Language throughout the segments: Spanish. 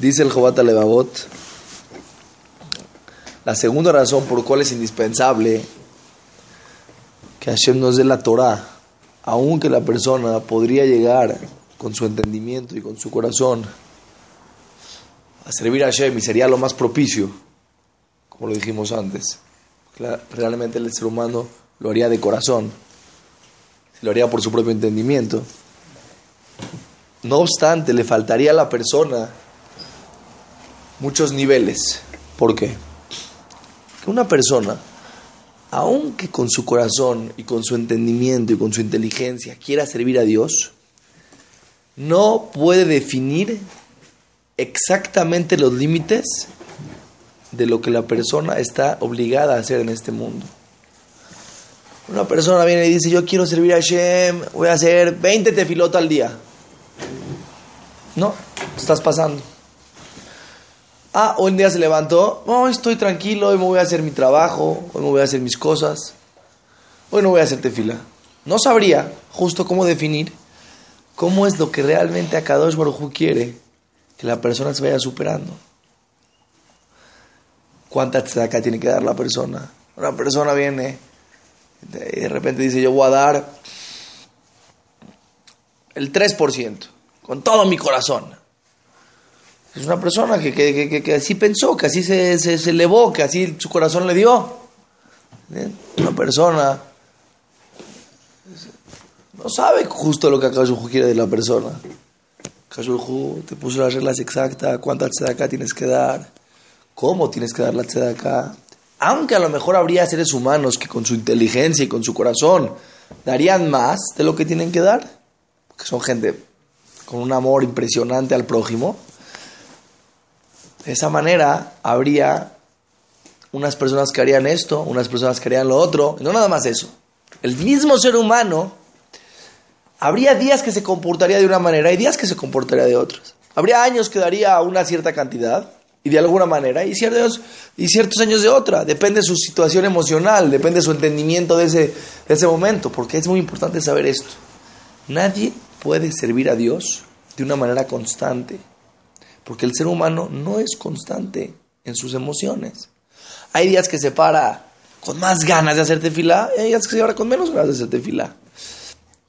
Dice el Jobat Levavot, la segunda razón por cual es indispensable que Hashem nos dé la Torah, aunque la persona podría llegar con su entendimiento y con su corazón a servir a Hashem y sería lo más propicio, como lo dijimos antes. Realmente el ser humano lo haría de corazón, lo haría por su propio entendimiento. No obstante, le faltaría a la persona muchos niveles. ¿Por qué? Que una persona, aunque con su corazón y con su entendimiento y con su inteligencia quiera servir a Dios, no puede definir exactamente los límites de lo que la persona está obligada a hacer en este mundo. Una persona viene y dice, yo quiero servir a Hashem, voy a hacer 20 tefilot al día. No, estás pasando. Ah, hoy un día se levantó, no, estoy tranquilo, hoy me voy a hacer mi trabajo, hoy me voy a hacer mis cosas, hoy no voy a hacer tefila. No sabría justo cómo definir cómo es lo que realmente Akadosh Baruj quiere que la persona se vaya superando. ¿Cuánta acá tiene que dar la persona? Una persona viene y de repente dice, yo voy a dar el 3%, con todo mi corazón. Es una persona que, que, que, así pensó, que así se, se, elevó, que así su corazón le dio. Una persona no sabe justo lo que Akashuhu quiere de la persona. Akashuhu te puso las reglas exactas, cuánta tzedakah tienes que dar, cómo tienes que dar la tzedakah. Aunque a lo mejor habría seres humanos que con su inteligencia y con su corazón darían más de lo que tienen que dar, porque son gente con un amor impresionante al prójimo, de esa manera habría unas personas que harían esto, unas personas que harían lo otro, y no nada más eso. El mismo ser humano, habría días que se comportaría de una manera y días que se comportaría de otras. Habría años que daría una cierta cantidad y de alguna manera, y ciertos, y ciertos años de otra. Depende de su situación emocional, depende de su entendimiento de ese, de ese momento, porque es muy importante saber esto. Nadie puede servir a Dios de una manera constante porque el ser humano no es constante en sus emociones. Hay días que se para con más ganas de hacerte fila, hay días que se para con menos ganas de hacerte fila.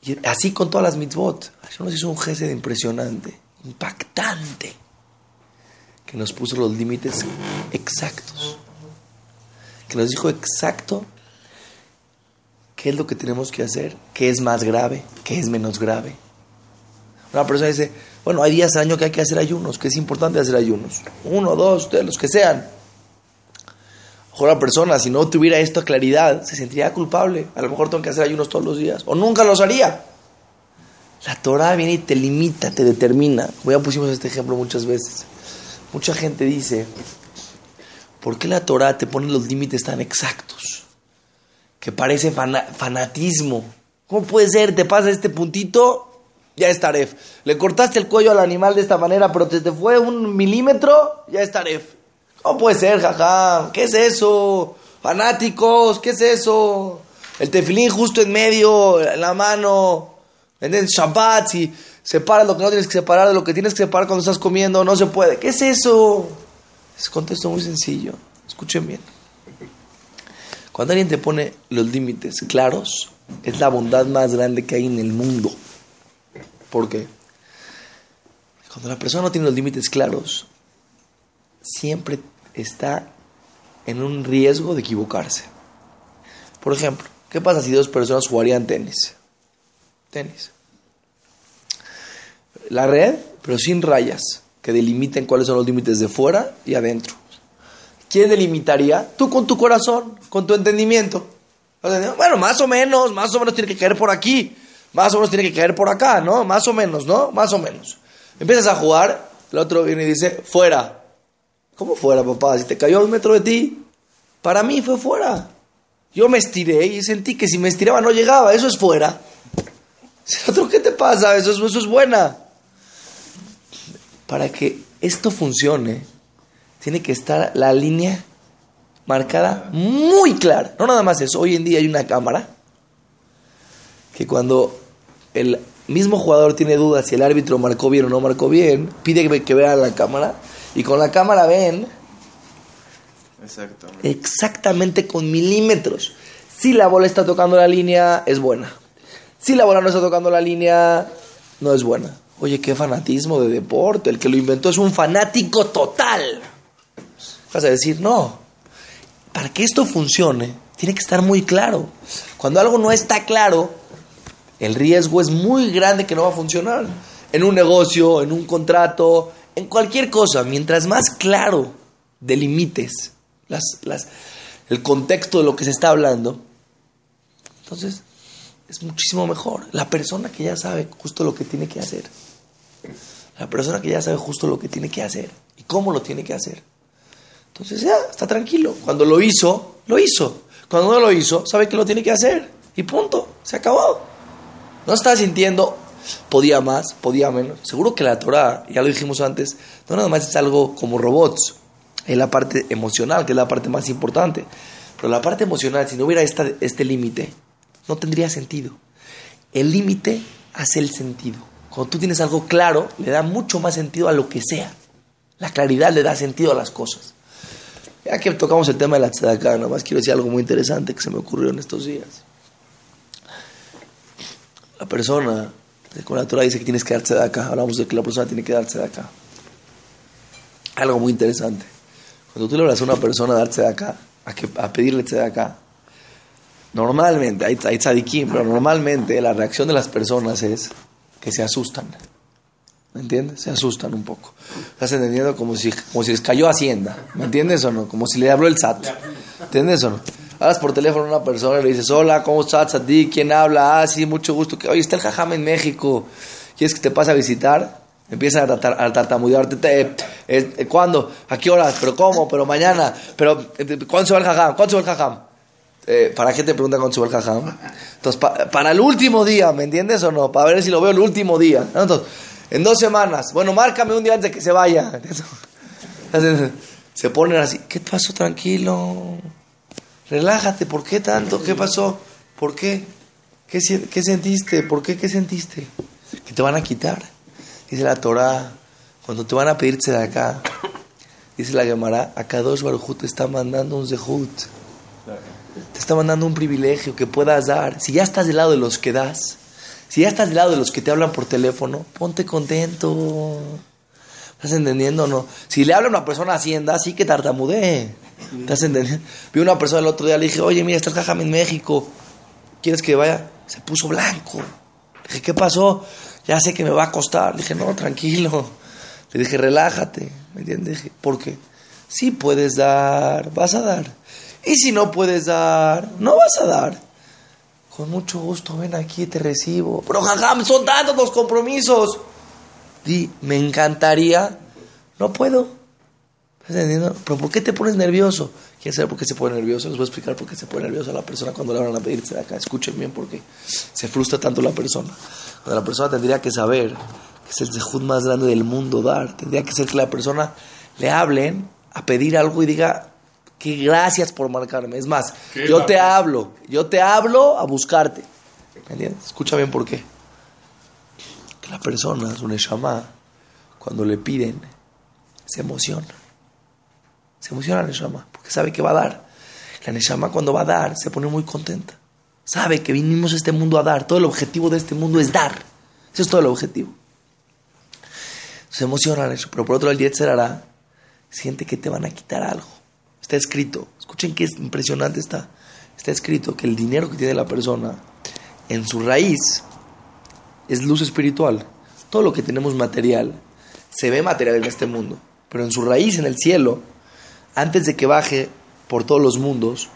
Y así con todas las mitzvot. Eso nos hizo un gesto impresionante, impactante, que nos puso los límites exactos. Que nos dijo exacto qué es lo que tenemos que hacer, qué es más grave, qué es menos grave. Una persona dice, bueno, hay días al año que hay que hacer ayunos, que es importante hacer ayunos. Uno, dos, de los que sean. Ojo, la persona, si no tuviera esta claridad, se sentiría culpable. A lo mejor tengo que hacer ayunos todos los días. O nunca los haría. La Torah viene y te limita, te determina. Ya pusimos este ejemplo muchas veces. Mucha gente dice, ¿por qué la Torah te pone los límites tan exactos? Que parece fanatismo. ¿Cómo puede ser? Te pasa este puntito ya es taref. Le cortaste el cuello al animal de esta manera, pero te, te fue un milímetro, ya es taref. ¿Cómo puede ser, jaja? ¿Qué es eso? Fanáticos, ¿qué es eso? El tefilín justo en medio, en la mano. En Shabbat, si separas lo que no tienes que separar de lo que tienes que separar cuando estás comiendo, no se puede. ¿Qué es eso? Es contexto muy sencillo. Escuchen bien. Cuando alguien te pone los límites claros, es la bondad más grande que hay en el mundo. ¿Por qué? Cuando la persona no tiene los límites claros, siempre está en un riesgo de equivocarse. Por ejemplo, ¿qué pasa si dos personas jugarían tenis? Tenis. La red, pero sin rayas, que delimiten cuáles son los límites de fuera y adentro. ¿Quién delimitaría? Tú con tu corazón, con tu entendimiento. Bueno, más o menos, más o menos tiene que caer por aquí. Más o menos tiene que caer por acá, ¿no? Más o menos, ¿no? Más o menos. Empiezas a jugar, el otro viene y dice, fuera. ¿Cómo fuera, papá? Si te cayó a un metro de ti, para mí fue fuera. Yo me estiré y sentí que si me estiraba no llegaba, eso es fuera. El otro, ¿qué te pasa? Eso es, eso es buena. Para que esto funcione, tiene que estar la línea marcada muy clara. No nada más eso. Hoy en día hay una cámara que cuando el mismo jugador tiene dudas si el árbitro marcó bien o no marcó bien, pide que, que vean la cámara y con la cámara ven Exactamente. exactamente con milímetros. Si la bola está tocando la línea, es buena. Si la bola no está tocando la línea, no es buena. Oye, qué fanatismo de deporte. El que lo inventó es un fanático total. Vas a decir, no. Para que esto funcione, tiene que estar muy claro. Cuando algo no está claro, el riesgo es muy grande que no va a funcionar. En un negocio, en un contrato, en cualquier cosa, mientras más claro delimites las, las, el contexto de lo que se está hablando, entonces es muchísimo mejor. La persona que ya sabe justo lo que tiene que hacer. La persona que ya sabe justo lo que tiene que hacer y cómo lo tiene que hacer. Entonces ya, está tranquilo. Cuando lo hizo, lo hizo. Cuando no lo hizo, sabe que lo tiene que hacer. Y punto, se acabó. No está sintiendo, podía más, podía menos. Seguro que la Torah, ya lo dijimos antes, no nada más es algo como robots. Es la parte emocional, que es la parte más importante. Pero la parte emocional, si no hubiera esta, este límite, no tendría sentido. El límite hace el sentido. Cuando tú tienes algo claro, le da mucho más sentido a lo que sea. La claridad le da sentido a las cosas. Ya que tocamos el tema de la tzedakah, nada más quiero decir algo muy interesante que se me ocurrió en estos días. La persona, con la Torah dice que tienes que dar tzedakah, hablamos de que la persona tiene que dar tzedakah. Algo muy interesante. Cuando tú le hablas a una persona a dar tzedakah, a, que, a pedirle tzedakah, normalmente, hay, hay tzadikim, pero normalmente la reacción de las personas es que se asustan. ¿Me entiendes? Se asustan un poco. Estás entendiendo como si, como si les cayó Hacienda. ¿Me entiendes o no? Como si le habló el SAT. ¿Entiendes o no? Hablas por teléfono a una persona y le dices, hola, ¿cómo estás, Sati? ¿Quién habla? Ah, sí, mucho gusto. Oye, está el jajam en México. ¿Quieres que te pase a visitar? Empiezan a, tartar, a tartamudearte. Eh, ¿Cuándo? ¿A qué horas? ¿Pero cómo? ¿Pero mañana? ¿Pero cuándo se va el jajam? ¿Cuándo se va el jajam? Eh, ¿Para qué te pregunta cuándo se va el jajam? Entonces, pa, para el último día, ¿me entiendes o no? Para ver si lo veo el último día. Entonces, en dos semanas. Bueno, márcame un día antes de que se vaya. Se ponen así. ¿Qué pasó? Tranquilo. Relájate. ¿Por qué tanto? ¿Qué pasó? ¿Por qué? ¿Qué, sentiste? ¿Por qué? ¿Qué sentiste? Que te van a quitar. Dice la Torah. Cuando te van a pedirse de acá. Dice la Gemara. Acá dos Barujú te está mandando un zehut. Te está mandando un privilegio que puedas dar. Si ya estás del lado de los que das si ya estás del lado de los que te hablan por teléfono, ponte contento. ¿Estás entendiendo o no? Si le habla a una persona Hacienda, sí que tartamudee. ¿Estás entendiendo? Vi una persona el otro día, le dije, oye, mira, está el jajam en México. ¿Quieres que vaya? Se puso blanco. Le dije, ¿qué pasó? Ya sé que me va a costar. Le dije, no, tranquilo. Le dije, relájate. ¿Me entiendes? Dije, ¿por qué? Si puedes dar, vas a dar. Y si no puedes dar, no vas a dar. Con mucho gusto, ven aquí, te recibo. Pero jajam, son tantos los compromisos. Di, me encantaría. No puedo. ¿Estás entendiendo? Pero ¿por qué te pones nervioso? ¿Quieres saber por qué se pone nervioso? Les voy a explicar por qué se pone nervioso la persona cuando le van a pedirse de acá. Escuchen bien por qué se frustra tanto la persona. Cuando la persona tendría que saber que es el sejud más grande del mundo dar. Tendría que ser que la persona le hablen a pedir algo y diga, que gracias por marcarme. Es más, yo te hablo, yo te hablo a buscarte. ¿Me entiendes? Escucha bien por qué. Que la persona, su neshama, cuando le piden, se emociona. Se emociona la neshama, porque sabe que va a dar. La neshama cuando va a dar se pone muy contenta. Sabe que vinimos a este mundo a dar. Todo el objetivo de este mundo es dar. Eso es todo el objetivo. Se emociona, pero por otro lado el Yetzer hará, siente que te van a quitar algo Está escrito, escuchen qué impresionante está. Está escrito que el dinero que tiene la persona en su raíz es luz espiritual. Todo lo que tenemos material se ve material en este mundo, pero en su raíz en el cielo, antes de que baje por todos los mundos,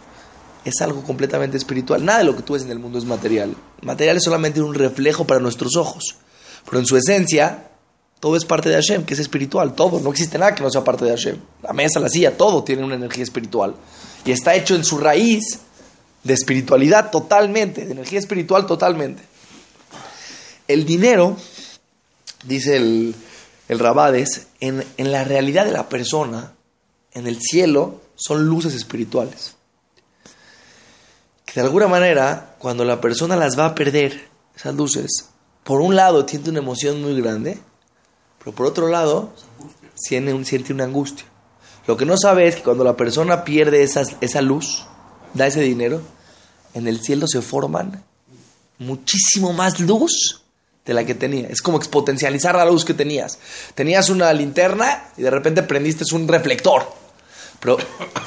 es algo completamente espiritual. Nada de lo que tú ves en el mundo es material. Material es solamente un reflejo para nuestros ojos, pero en su esencia todo es parte de Hashem, que es espiritual, todo. No existe nada que no sea parte de Hashem. La mesa, la silla, todo tiene una energía espiritual. Y está hecho en su raíz de espiritualidad totalmente, de energía espiritual totalmente. El dinero, dice el, el Rabades, en, en la realidad de la persona, en el cielo, son luces espirituales. Que de alguna manera, cuando la persona las va a perder, esas luces, por un lado siente una emoción muy grande, pero por otro lado siente, siente una angustia. Lo que no sabe es que cuando la persona pierde esa, esa luz, da ese dinero, en el cielo se forman muchísimo más luz de la que tenía. Es como exponencializar la luz que tenías. Tenías una linterna y de repente prendiste un reflector. Pero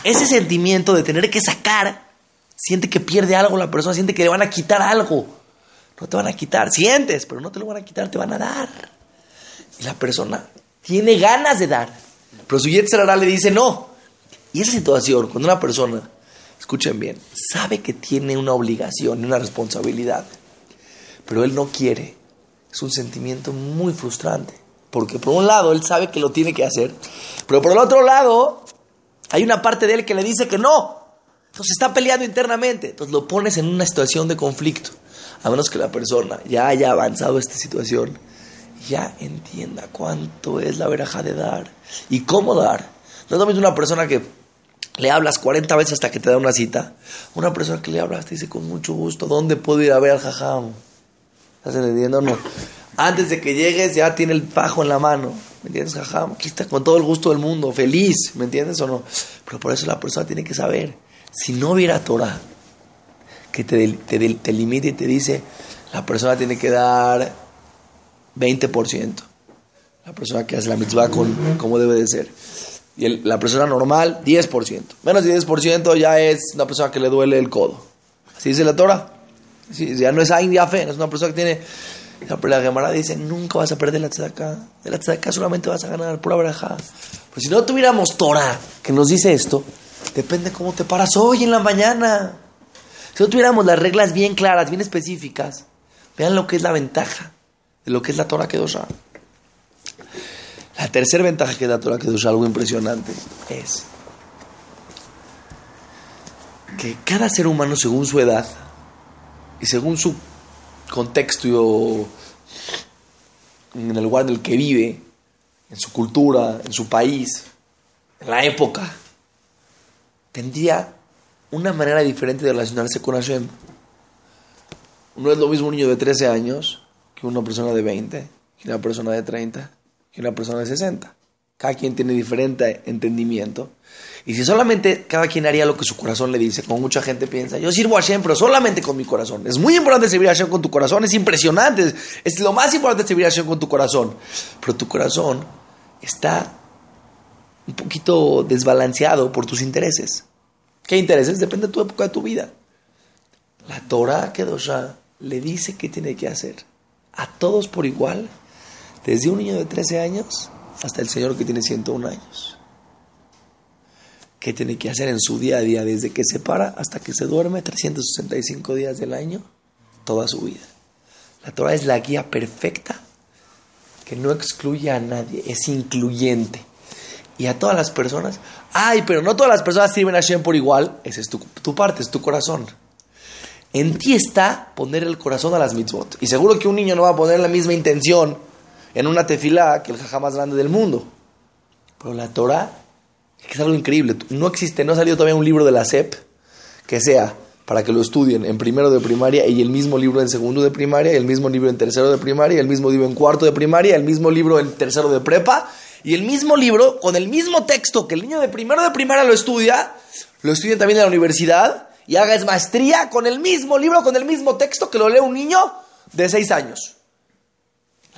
ese sentimiento de tener que sacar, siente que pierde algo la persona, siente que le van a quitar algo. No te van a quitar, sientes, pero no te lo van a quitar, te van a dar. Y la persona tiene ganas de dar. Pero su Yetzirah le dice no. Y esa situación, cuando una persona, escuchen bien, sabe que tiene una obligación y una responsabilidad, pero él no quiere, es un sentimiento muy frustrante. Porque por un lado él sabe que lo tiene que hacer, pero por el otro lado hay una parte de él que le dice que no. Entonces está peleando internamente. Entonces lo pones en una situación de conflicto. A menos que la persona ya haya avanzado esta situación, ya entienda cuánto es la veraja de dar y cómo dar. No es lo mismo una persona que le hablas 40 veces hasta que te da una cita. Una persona que le hablas te dice con mucho gusto, ¿dónde puedo ir a ver al jajam? ¿Estás entendiendo o no? Antes de que llegues ya tiene el pajo en la mano. ¿Me entiendes, jajam? Aquí está con todo el gusto del mundo, feliz, ¿me entiendes o no? Pero por eso la persona tiene que saber, si no hubiera Torah que te, te, te limite y te dice, la persona tiene que dar 20%. La persona que hace la mitzvah con, como debe de ser. Y la persona normal, 10%. Menos de 10% ya es una persona que le duele el codo. Así dice la Torah. ya no es Ain fe, es una persona que tiene la Gemara dice, nunca vas a perder la tzedakah. De la tzedakah solamente vas a ganar pura braja. Pero si no tuviéramos Torah que nos dice esto, depende cómo te paras hoy en la mañana. Si no tuviéramos las reglas bien claras, bien específicas, vean lo que es la ventaja de lo que es la Torah Kedoshah. La tercera ventaja que da Torah Kedoshah, algo impresionante, es que cada ser humano, según su edad y según su contexto en el lugar en el que vive, en su cultura, en su país, en la época, tendría una manera diferente de relacionarse con Hashem. No es lo mismo un niño de 13 años que una persona de 20, que una persona de 30, que una persona de 60. Cada quien tiene diferente entendimiento. Y si solamente cada quien haría lo que su corazón le dice, como mucha gente piensa, yo sirvo a Hashem, pero solamente con mi corazón. Es muy importante servir a Hashem con tu corazón, es impresionante, es lo más importante servir a Hashem con tu corazón. Pero tu corazón está un poquito desbalanceado por tus intereses. ¿Qué intereses? Depende de tu época de tu vida. La Torah Kedosha le dice qué tiene que hacer. A todos por igual, desde un niño de 13 años hasta el Señor que tiene 101 años. ¿Qué tiene que hacer en su día a día, desde que se para hasta que se duerme, 365 días del año, toda su vida? La Torah es la guía perfecta que no excluye a nadie, es incluyente. Y a todas las personas, ay, pero no todas las personas sirven a Shem por igual, esa es tu, tu parte, es tu corazón. En ti está poner el corazón a las mitzvot. Y seguro que un niño no va a poner la misma intención en una tefilá que el jajá más grande del mundo. Pero la Torah es algo increíble. No existe, no ha salido todavía un libro de la SEP que sea para que lo estudien en primero de primaria y el mismo libro en segundo de primaria, y el mismo libro en tercero de primaria, y el mismo libro en cuarto de primaria, el mismo libro en tercero de prepa, y el mismo libro con el mismo texto que el niño de primero de primaria lo estudia, lo estudia también en la universidad y haga maestría con el mismo libro, con el mismo texto que lo lee un niño de seis años.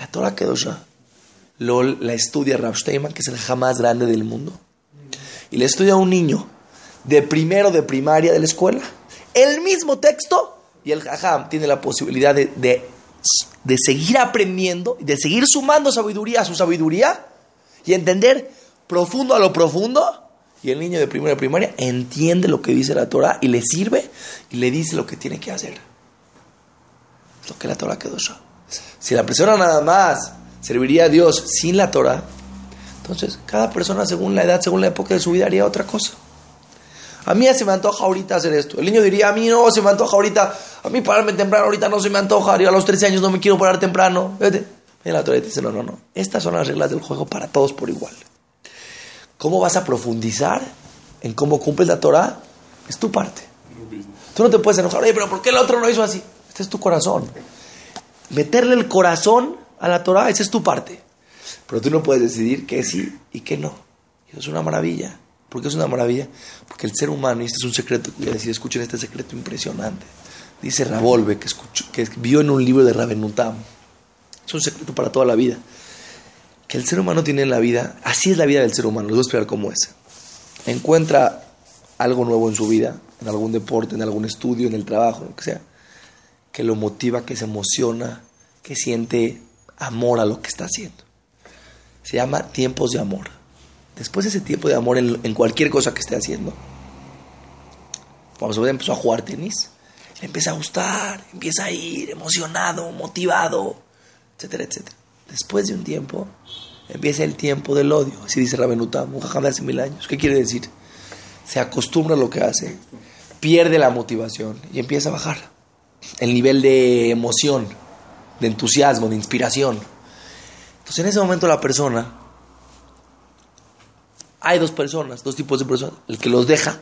La Torah Kedosha lo, la estudia Rav Steinman, que es el jamás grande del mundo. Y le estudia a un niño de primero de primaria de la escuela. El mismo texto y el jajam tiene la posibilidad de, de, de seguir aprendiendo, de seguir sumando sabiduría a su sabiduría y entender profundo a lo profundo. Y el niño de primera de primaria entiende lo que dice la Torah y le sirve y le dice lo que tiene que hacer. Es lo que la Torah quedó si la persona nada más serviría a Dios sin la Torah, entonces cada persona según la edad, según la época de su vida haría otra cosa. A mí ya se me antoja ahorita hacer esto. El niño diría, a mí no se me antoja ahorita, a mí pararme temprano ahorita no se me antoja, a los 13 años no me quiero parar temprano. Vete. Y la Torah dice, no, no, no. Estas son las reglas del juego para todos por igual. ¿Cómo vas a profundizar en cómo cumples la Torah? Es tu parte. Tú no te puedes enojar, oye, pero ¿por qué el otro no hizo así? Este es tu corazón meterle el corazón a la Torah, esa es tu parte. Pero tú no puedes decidir qué sí y qué no. Eso es una maravilla. ¿Por qué es una maravilla? Porque el ser humano, y este es un secreto voy a decir, escuchen este secreto impresionante. Dice Ravolve, que, que vio en un libro de Rabenutam. Es un secreto para toda la vida. Que el ser humano tiene en la vida, así es la vida del ser humano, les voy a explicar cómo es. Encuentra algo nuevo en su vida, en algún deporte, en algún estudio, en el trabajo, lo que sea, que lo motiva, que se emociona, que siente amor a lo que está haciendo. Se llama tiempos de amor. Después de ese tiempo de amor en, cualquier cosa que esté haciendo, cuando se empezó a jugar tenis, le empieza a gustar, empieza a ir emocionado, motivado, etcétera, etcétera. Después de un tiempo, empieza el tiempo del odio, así dice Rabenutam, un jajam de hace mil años. ¿Qué quiere decir? Se acostumbra a lo que hace, pierde la motivación y empieza a bajar el nivel de emoción, de entusiasmo, de inspiración. Entonces en ese momento la persona hay dos personas, dos tipos de personas. El que los deja,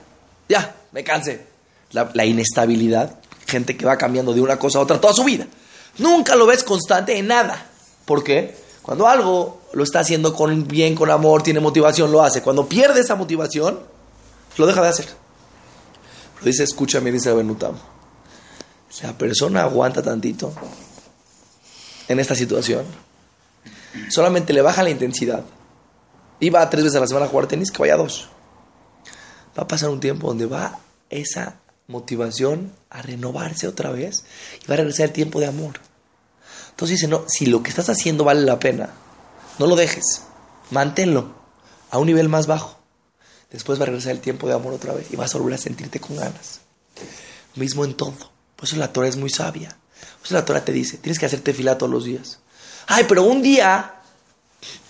ya, me canse. La, inestabilidad, gente que va cambiando de una cosa a otra toda su vida. Nunca lo ves constante en nada. ¿Por qué? Cuando algo lo está haciendo con bien, con amor, tiene motivación, lo hace. Cuando pierde esa motivación, lo deja de hacer. Pero dice, escúchame, dice Benutam. La persona aguanta tantito en esta situación. Solamente le baja la intensidad iba tres veces a la semana a jugar tenis, que vaya dos. Va a pasar un tiempo donde va esa motivación a renovarse otra vez y va a regresar el tiempo de amor. Entonces dice, no, si lo que estás haciendo vale la pena, no lo dejes, manténlo a un nivel más bajo. Después va a regresar el tiempo de amor otra vez y vas a volver a sentirte con ganas. Mismo en todo. Por eso la Torah es muy sabia. Por eso la Torah te dice, tienes que hacerte fila todos los días. Ay, pero un día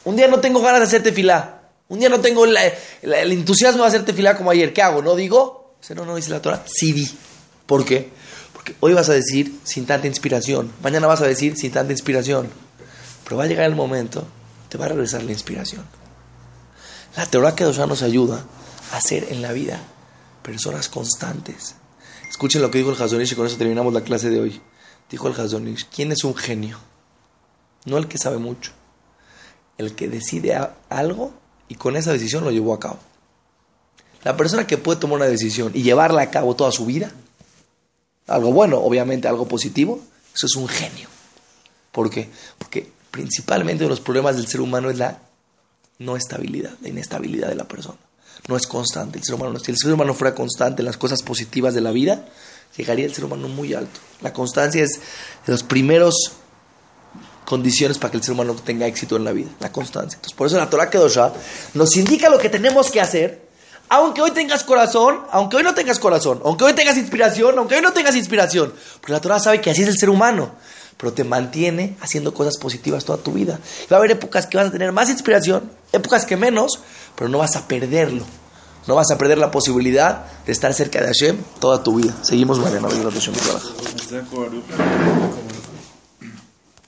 un día no tengo ganas de hacerte fila. Un día no tengo el entusiasmo de hacerte fila como ayer. ¿Qué hago? ¿No digo? No, no, dice la Torah. Sí di. ¿Por qué? Porque hoy vas a decir sin tanta inspiración. Mañana vas a decir sin tanta inspiración. Pero va a llegar el momento, te va a regresar la inspiración. La Torah que nos ayuda a ser en la vida personas constantes. Escuchen lo que dijo el Hazonish y con eso terminamos la clase de hoy. Dijo el Hazonish, ¿quién es un genio? No el que sabe mucho, el que decide algo y con esa decisión lo llevó a cabo. La persona que puede tomar una decisión y llevarla a cabo toda su vida, algo bueno, obviamente algo positivo, eso es un genio. ¿Por qué? Porque principalmente uno de los problemas del ser humano es la no estabilidad, la inestabilidad de la persona. No es constante el ser humano. Si el ser humano fuera constante en las cosas positivas de la vida, llegaría el ser humano muy alto. La constancia es de los primeros condiciones para que el ser humano tenga éxito en la vida, la constancia. Entonces, por eso la Torah Kedosha nos indica lo que tenemos que hacer, aunque hoy tengas corazón, aunque hoy no tengas corazón, aunque hoy tengas inspiración, aunque hoy no tengas inspiración. Porque la Torah sabe que así es el ser humano, pero te mantiene haciendo cosas positivas toda tu vida. va a haber épocas que vas a tener más inspiración, épocas que menos, pero no vas a perderlo. No vas a perder la posibilidad de estar cerca de Hashem toda tu vida. Seguimos mañana.